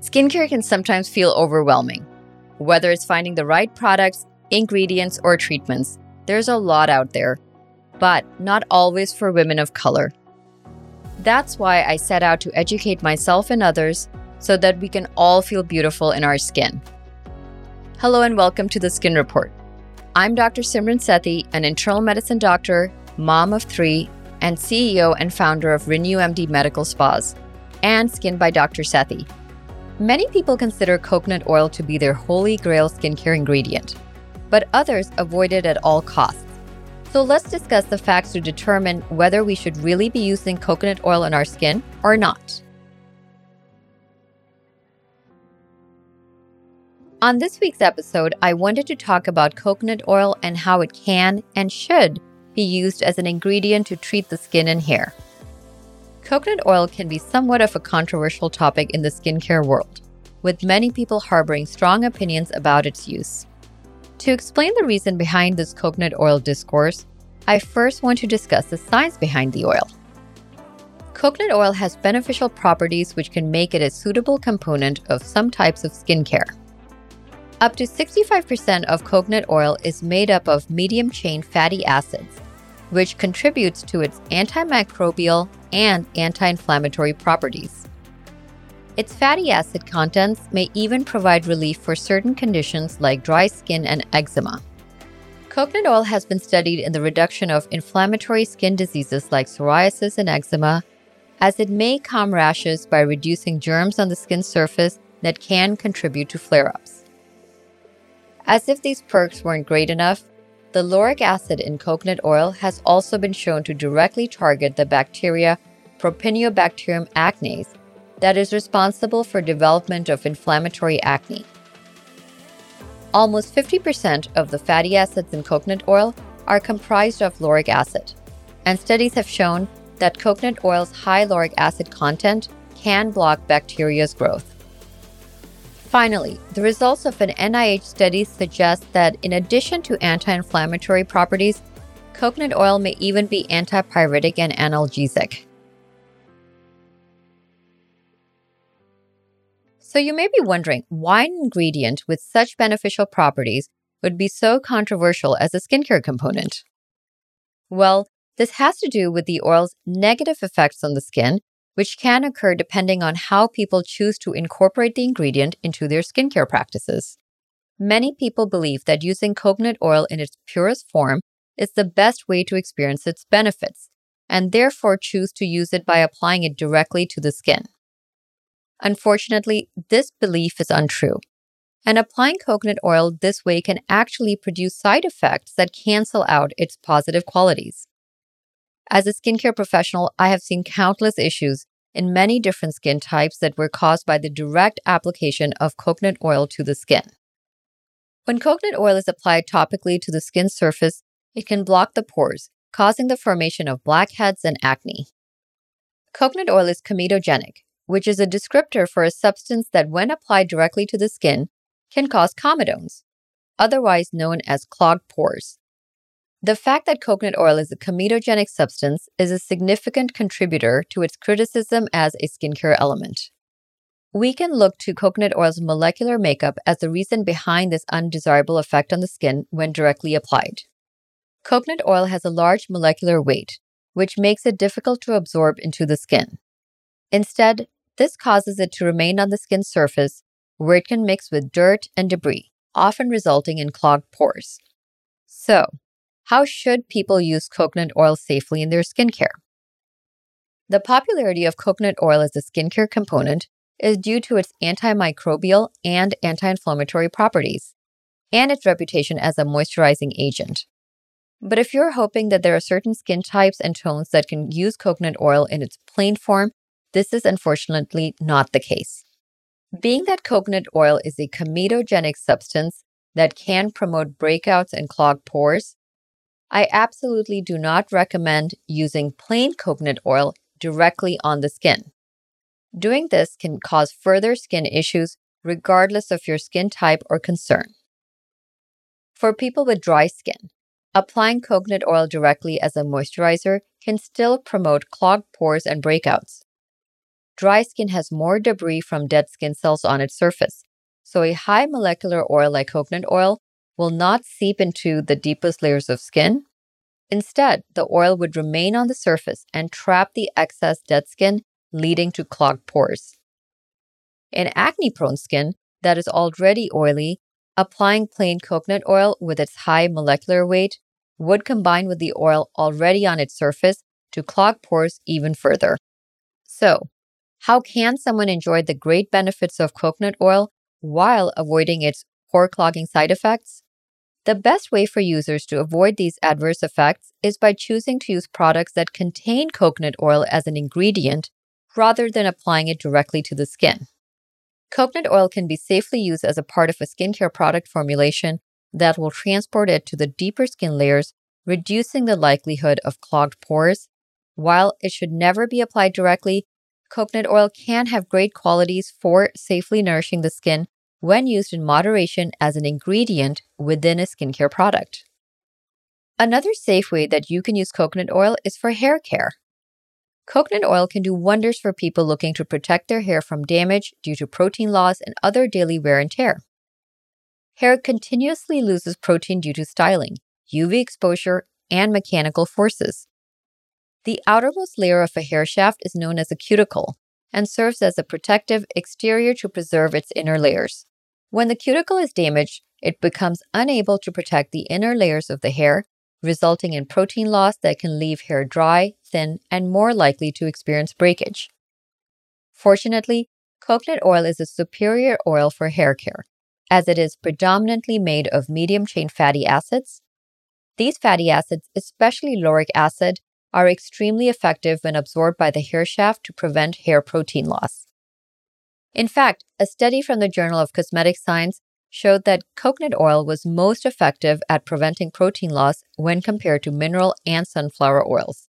Skincare can sometimes feel overwhelming. Whether it's finding the right products, ingredients, or treatments, there's a lot out there, but not always for women of color. That's why I set out to educate myself and others so that we can all feel beautiful in our skin. Hello and welcome to the Skin Report. I'm Dr. Simran Sethi, an internal medicine doctor, mom of three, and CEO and founder of Renew MD Medical Spas and Skin by Dr. Sethi. Many people consider coconut oil to be their holy grail skincare ingredient, but others avoid it at all costs. So let's discuss the facts to determine whether we should really be using coconut oil on our skin or not. On this week's episode, I wanted to talk about coconut oil and how it can and should be used as an ingredient to treat the skin and hair. Coconut oil can be somewhat of a controversial topic in the skincare world, with many people harboring strong opinions about its use. To explain the reason behind this coconut oil discourse, I first want to discuss the science behind the oil. Coconut oil has beneficial properties which can make it a suitable component of some types of skincare. Up to 65% of coconut oil is made up of medium chain fatty acids, which contributes to its antimicrobial and anti inflammatory properties. Its fatty acid contents may even provide relief for certain conditions like dry skin and eczema. Coconut oil has been studied in the reduction of inflammatory skin diseases like psoriasis and eczema, as it may calm rashes by reducing germs on the skin surface that can contribute to flare ups. As if these perks weren't great enough, the lauric acid in coconut oil has also been shown to directly target the bacteria Propionibacterium acnes that is responsible for development of inflammatory acne. Almost 50% of the fatty acids in coconut oil are comprised of lauric acid, and studies have shown that coconut oil's high lauric acid content can block bacteria's growth. Finally, the results of an NIH study suggest that in addition to anti inflammatory properties, coconut oil may even be antipyretic and analgesic. So, you may be wondering why an ingredient with such beneficial properties would be so controversial as a skincare component. Well, this has to do with the oil's negative effects on the skin which can occur depending on how people choose to incorporate the ingredient into their skincare practices. Many people believe that using coconut oil in its purest form is the best way to experience its benefits, and therefore choose to use it by applying it directly to the skin. Unfortunately, this belief is untrue. And applying coconut oil this way can actually produce side effects that cancel out its positive qualities. As a skincare professional, I have seen countless issues in many different skin types that were caused by the direct application of coconut oil to the skin. When coconut oil is applied topically to the skin surface, it can block the pores, causing the formation of blackheads and acne. Coconut oil is comedogenic, which is a descriptor for a substance that, when applied directly to the skin, can cause comedones, otherwise known as clogged pores. The fact that coconut oil is a comedogenic substance is a significant contributor to its criticism as a skincare element. We can look to coconut oil's molecular makeup as the reason behind this undesirable effect on the skin when directly applied. Coconut oil has a large molecular weight, which makes it difficult to absorb into the skin. Instead, this causes it to remain on the skin surface where it can mix with dirt and debris, often resulting in clogged pores. So, how should people use coconut oil safely in their skincare? The popularity of coconut oil as a skincare component is due to its antimicrobial and anti inflammatory properties, and its reputation as a moisturizing agent. But if you're hoping that there are certain skin types and tones that can use coconut oil in its plain form, this is unfortunately not the case. Being that coconut oil is a comedogenic substance that can promote breakouts and clogged pores, I absolutely do not recommend using plain coconut oil directly on the skin. Doing this can cause further skin issues regardless of your skin type or concern. For people with dry skin, applying coconut oil directly as a moisturizer can still promote clogged pores and breakouts. dry skin has more debris from dead skin cells on its surface. So, a high molecular oil like coconut oil will not seep into the deepest layers of skin. Instead, the oil would remain on the surface and trap the excess dead skin, leading to clogged pores. In acne prone skin that is already oily, applying plain coconut oil with its high molecular weight would combine with the oil already on its surface to clog pores even further. So, how can someone enjoy the great benefits of coconut oil while avoiding its pore clogging side effects? The best way for users to avoid these adverse effects is by choosing to use products that contain coconut oil as an ingredient rather than applying it directly to the skin. Coconut oil can be safely used as a part of a skincare product formulation that will transport it to the deeper skin layers, reducing the likelihood of clogged pores. While it should never be applied directly, coconut oil can have great qualities for safely nourishing the skin when used in moderation as an ingredient within a skincare product. Another safe way that you can use coconut oil is for hair care. Coconut oil can do wonders for people looking to protect their hair from damage due to protein loss and other daily wear and tear. Hair continuously loses protein due to styling, UV exposure, and mechanical forces. The outermost layer of a hair shaft is known as a cuticle and serves as a protective exterior to preserve its inner layers. When the cuticle is damaged, it becomes unable to protect the inner layers of the hair resulting in protein loss that can leave hair dry, thin, and more likely to experience breakage. Fortunately, coconut oil is a superior oil for hair care, as it is predominantly made of medium chain fatty acids. These fatty acids, especially lauric acid, are extremely effective when absorbed by the hair shaft to prevent hair protein loss. In fact, a study from the Journal of Cosmetic Science showed that coconut oil was most effective at preventing protein loss when compared to mineral and sunflower oils.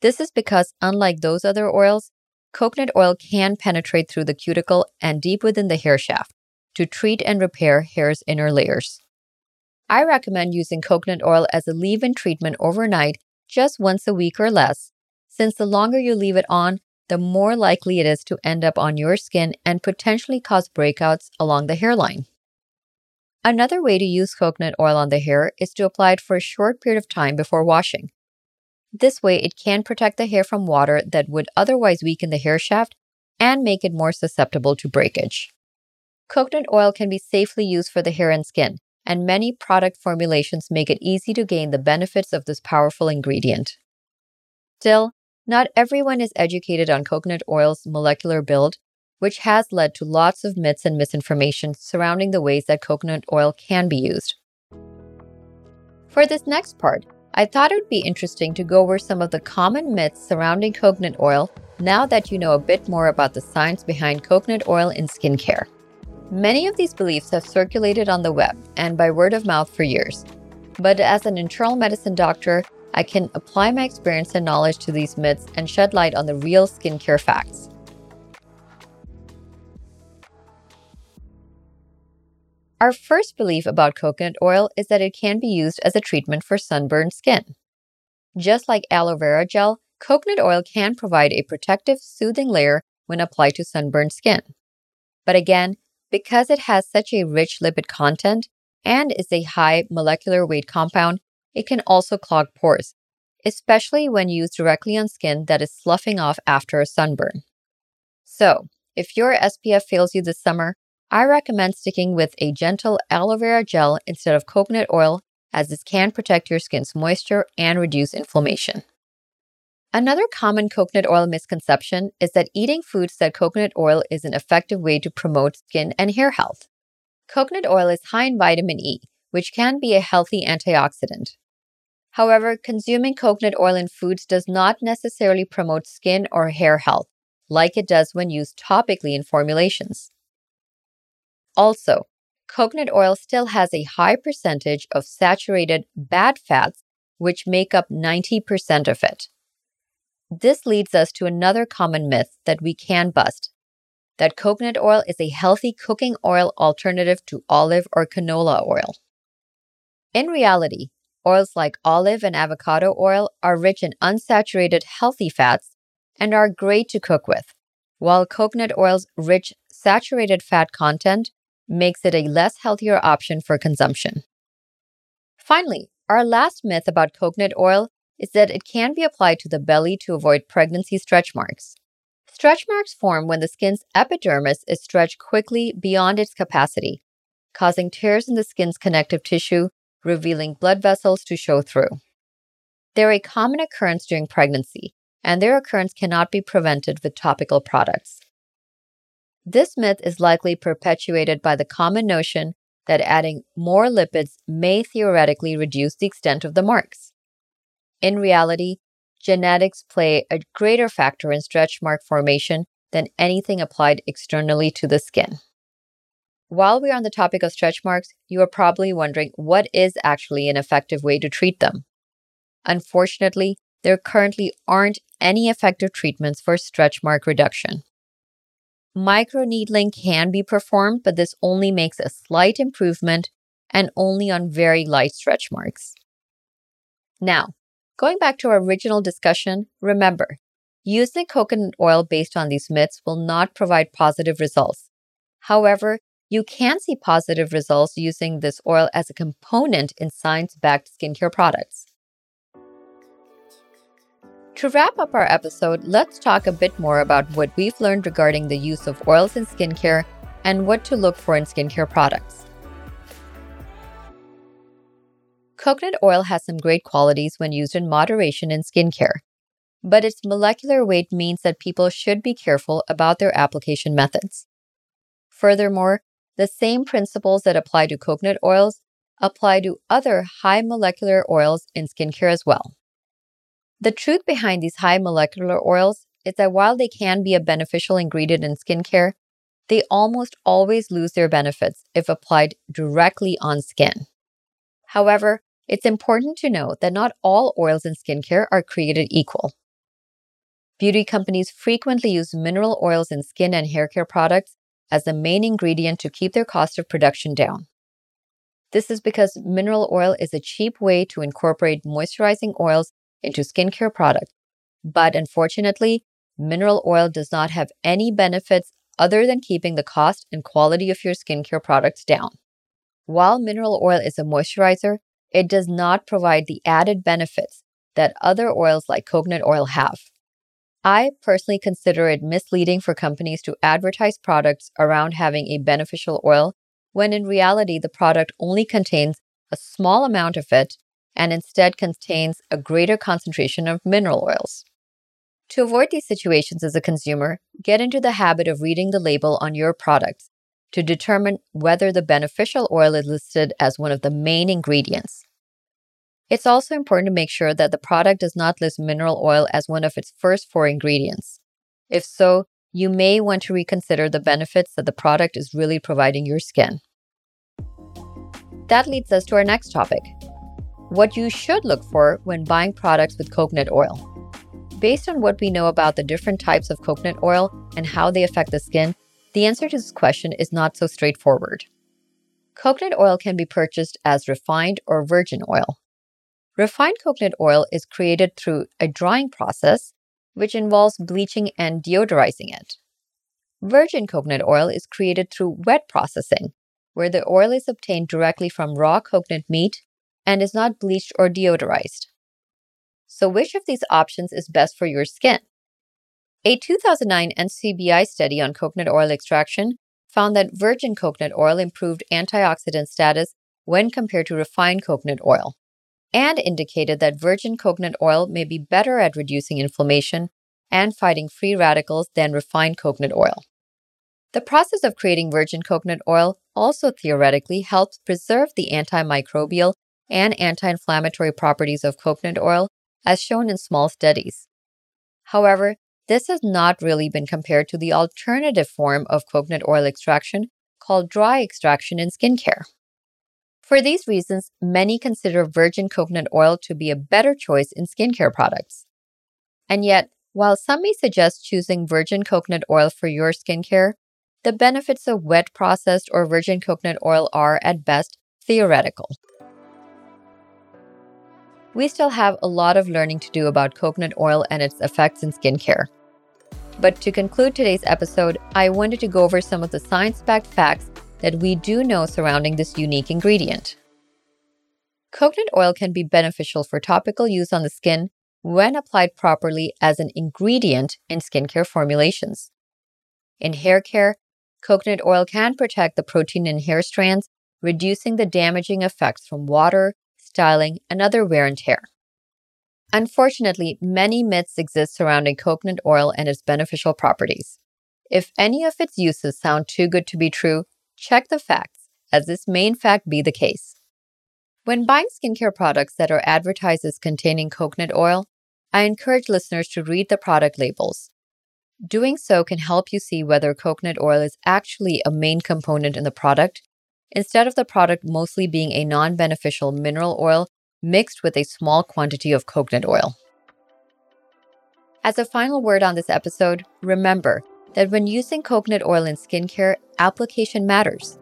This is because, unlike those other oils, coconut oil can penetrate through the cuticle and deep within the hair shaft to treat and repair hair's inner layers. I recommend using coconut oil as a leave in treatment overnight just once a week or less, since the longer you leave it on, the more likely it is to end up on your skin and potentially cause breakouts along the hairline. Another way to use coconut oil on the hair is to apply it for a short period of time before washing. This way, it can protect the hair from water that would otherwise weaken the hair shaft and make it more susceptible to breakage. Coconut oil can be safely used for the hair and skin, and many product formulations make it easy to gain the benefits of this powerful ingredient. Still, not everyone is educated on coconut oil's molecular build which has led to lots of myths and misinformation surrounding the ways that coconut oil can be used. For this next part, I thought it would be interesting to go over some of the common myths surrounding coconut oil now that you know a bit more about the science behind coconut oil in skincare. Many of these beliefs have circulated on the web and by word of mouth for years. But as an internal medicine doctor, I can apply my experience and knowledge to these myths and shed light on the real skincare facts. Our first belief about coconut oil is that it can be used as a treatment for sunburned skin. Just like aloe vera gel, coconut oil can provide a protective, soothing layer when applied to sunburned skin. But again, because it has such a rich lipid content and is a high molecular weight compound, it can also clog pores, especially when used directly on skin that is sloughing off after a sunburn. So, if your SPF fails you this summer, I recommend sticking with a gentle aloe vera gel instead of coconut oil, as this can protect your skin's moisture and reduce inflammation. Another common coconut oil misconception is that eating foods that coconut oil is an effective way to promote skin and hair health. Coconut oil is high in vitamin E, which can be a healthy antioxidant. However, consuming coconut oil in foods does not necessarily promote skin or hair health, like it does when used topically in formulations. Also, coconut oil still has a high percentage of saturated bad fats, which make up 90% of it. This leads us to another common myth that we can bust that coconut oil is a healthy cooking oil alternative to olive or canola oil. In reality, oils like olive and avocado oil are rich in unsaturated healthy fats and are great to cook with. while coconut oil's rich saturated fat content makes it a less healthier option for consumption. Finally, our last myth about coconut oil is that it can be applied to the belly to avoid pregnancy stretch marks. Stretch marks form when the skin's epidermis is stretched quickly beyond its capacity, causing tears in the skin's connective tissue, revealing blood vessels to show through. They're a common occurrence during pregnancy, and their occurrence cannot be prevented with topical products. This myth is likely perpetuated by the common notion that adding more lipids may theoretically reduce the extent of the marks. In reality, genetics play a greater factor in stretch mark formation than anything applied externally to the skin. While we're on the topic of stretch marks, you are probably wondering what is actually an effective way to treat them. Unfortunately, there currently aren't any effective treatments for stretch mark reduction. Microneedling can be performed, but this only makes a slight improvement and only on very light stretch marks. Now, going back to our original discussion, remember, using coconut oil based on these myths will not provide positive results. However, you can see positive results using this oil as a component in science backed skincare products. To wrap up our episode, let's talk a bit more about what we've learned regarding the use of oils in skincare and what to look for in skincare products. Coconut oil has some great qualities when used in moderation in skincare, but its molecular weight means that people should be careful about their application methods. Furthermore, the same principles that apply to coconut oils apply to other high molecular oils in skincare as well. The truth behind these high molecular oils is that while they can be a beneficial ingredient in skincare, they almost always lose their benefits if applied directly on skin. However, it's important to note that not all oils in skincare are created equal. Beauty companies frequently use mineral oils in skin and hair care products as the main ingredient to keep their cost of production down. This is because mineral oil is a cheap way to incorporate moisturizing oils into skincare products. But unfortunately, mineral oil does not have any benefits other than keeping the cost and quality of your skincare products down. While mineral oil is a moisturizer, it does not provide the added benefits that other oils like coconut oil have. I personally consider it misleading for companies to advertise products around having a beneficial oil when in reality the product only contains a small amount of it and instead contains a greater concentration of mineral oils. To avoid these situations as a consumer, get into the habit of reading the label on your products to determine whether the beneficial oil is listed as one of the main ingredients. It's also important to make sure that the product does not list mineral oil as one of its first four ingredients. If so, you may want to reconsider the benefits that the product is really providing your skin. That leads us to our next topic what you should look for when buying products with coconut oil. Based on what we know about the different types of coconut oil and how they affect the skin, the answer to this question is not so straightforward. Coconut oil can be purchased as refined or virgin oil. Refined coconut oil is created through a drying process, which involves bleaching and deodorizing it. Virgin coconut oil is created through wet processing, where the oil is obtained directly from raw coconut meat and is not bleached or deodorized. So, which of these options is best for your skin? A 2009 NCBI study on coconut oil extraction found that virgin coconut oil improved antioxidant status when compared to refined coconut oil, and indicated that virgin coconut oil may be better at reducing inflammation and fighting free radicals than refined coconut oil. The process of creating virgin coconut oil also theoretically helps preserve the antimicrobial and anti inflammatory properties of coconut oil, as shown in small studies. However, this has not really been compared to the alternative form of coconut oil extraction called dry extraction in skincare. For these reasons, many consider virgin coconut oil to be a better choice in skincare products. And yet, while some may suggest choosing virgin coconut oil for your skincare, the benefits of wet processed or virgin coconut oil are, at best, theoretical we still have a lot of learning to do about coconut oil and its effects in skincare. But to conclude today's episode, I wanted to go over some of the science backed facts that we do know surrounding this unique ingredient. Coconut oil can be beneficial for topical use on the skin when applied properly as an ingredient in skincare formulations. In hair care, coconut oil can protect the protein in hair strands, reducing the damaging effects from water, styling, and other wear and tear. Unfortunately, many myths exist surrounding coconut oil and its beneficial properties. If any of its uses sound too good to be true, check the facts, as this may in fact be the case. When buying skincare products that are advertised as containing coconut oil, I encourage listeners to read the product labels. Doing so can help you see whether coconut oil is actually a main component in the product, instead of the product mostly being a non beneficial mineral oil mixed with a small quantity of coconut oil. As a final word on this episode, remember that when using coconut oil in skincare, application matters.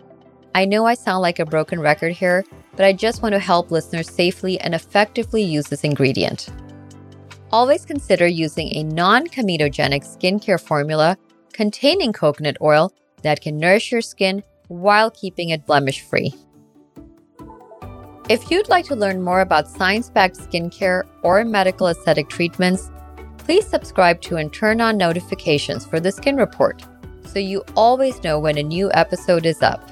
I know I sound like a broken record here, but I just want to help listeners safely and effectively use this ingredient. Always consider using a non comedogenic skincare formula containing coconut oil that can nourish your skin while keeping it blemish free. If you'd like to learn more about science backed skincare or medical aesthetic treatments, please subscribe to and turn on notifications for the Skin Report so you always know when a new episode is up.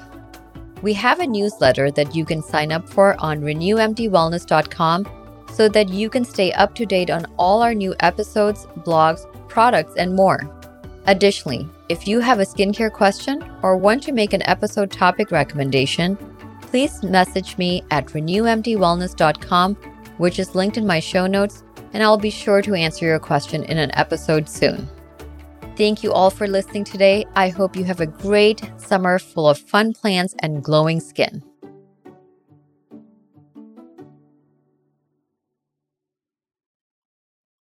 We have a newsletter that you can sign up for on renewmdwellness.com so that you can stay up to date on all our new episodes, blogs, products, and more. Additionally, if you have a skincare question or want to make an episode topic recommendation, please message me at renewmdwellness.com, which is linked in my show notes, and I'll be sure to answer your question in an episode soon. Thank you all for listening today. I hope you have a great summer full of fun plans and glowing skin.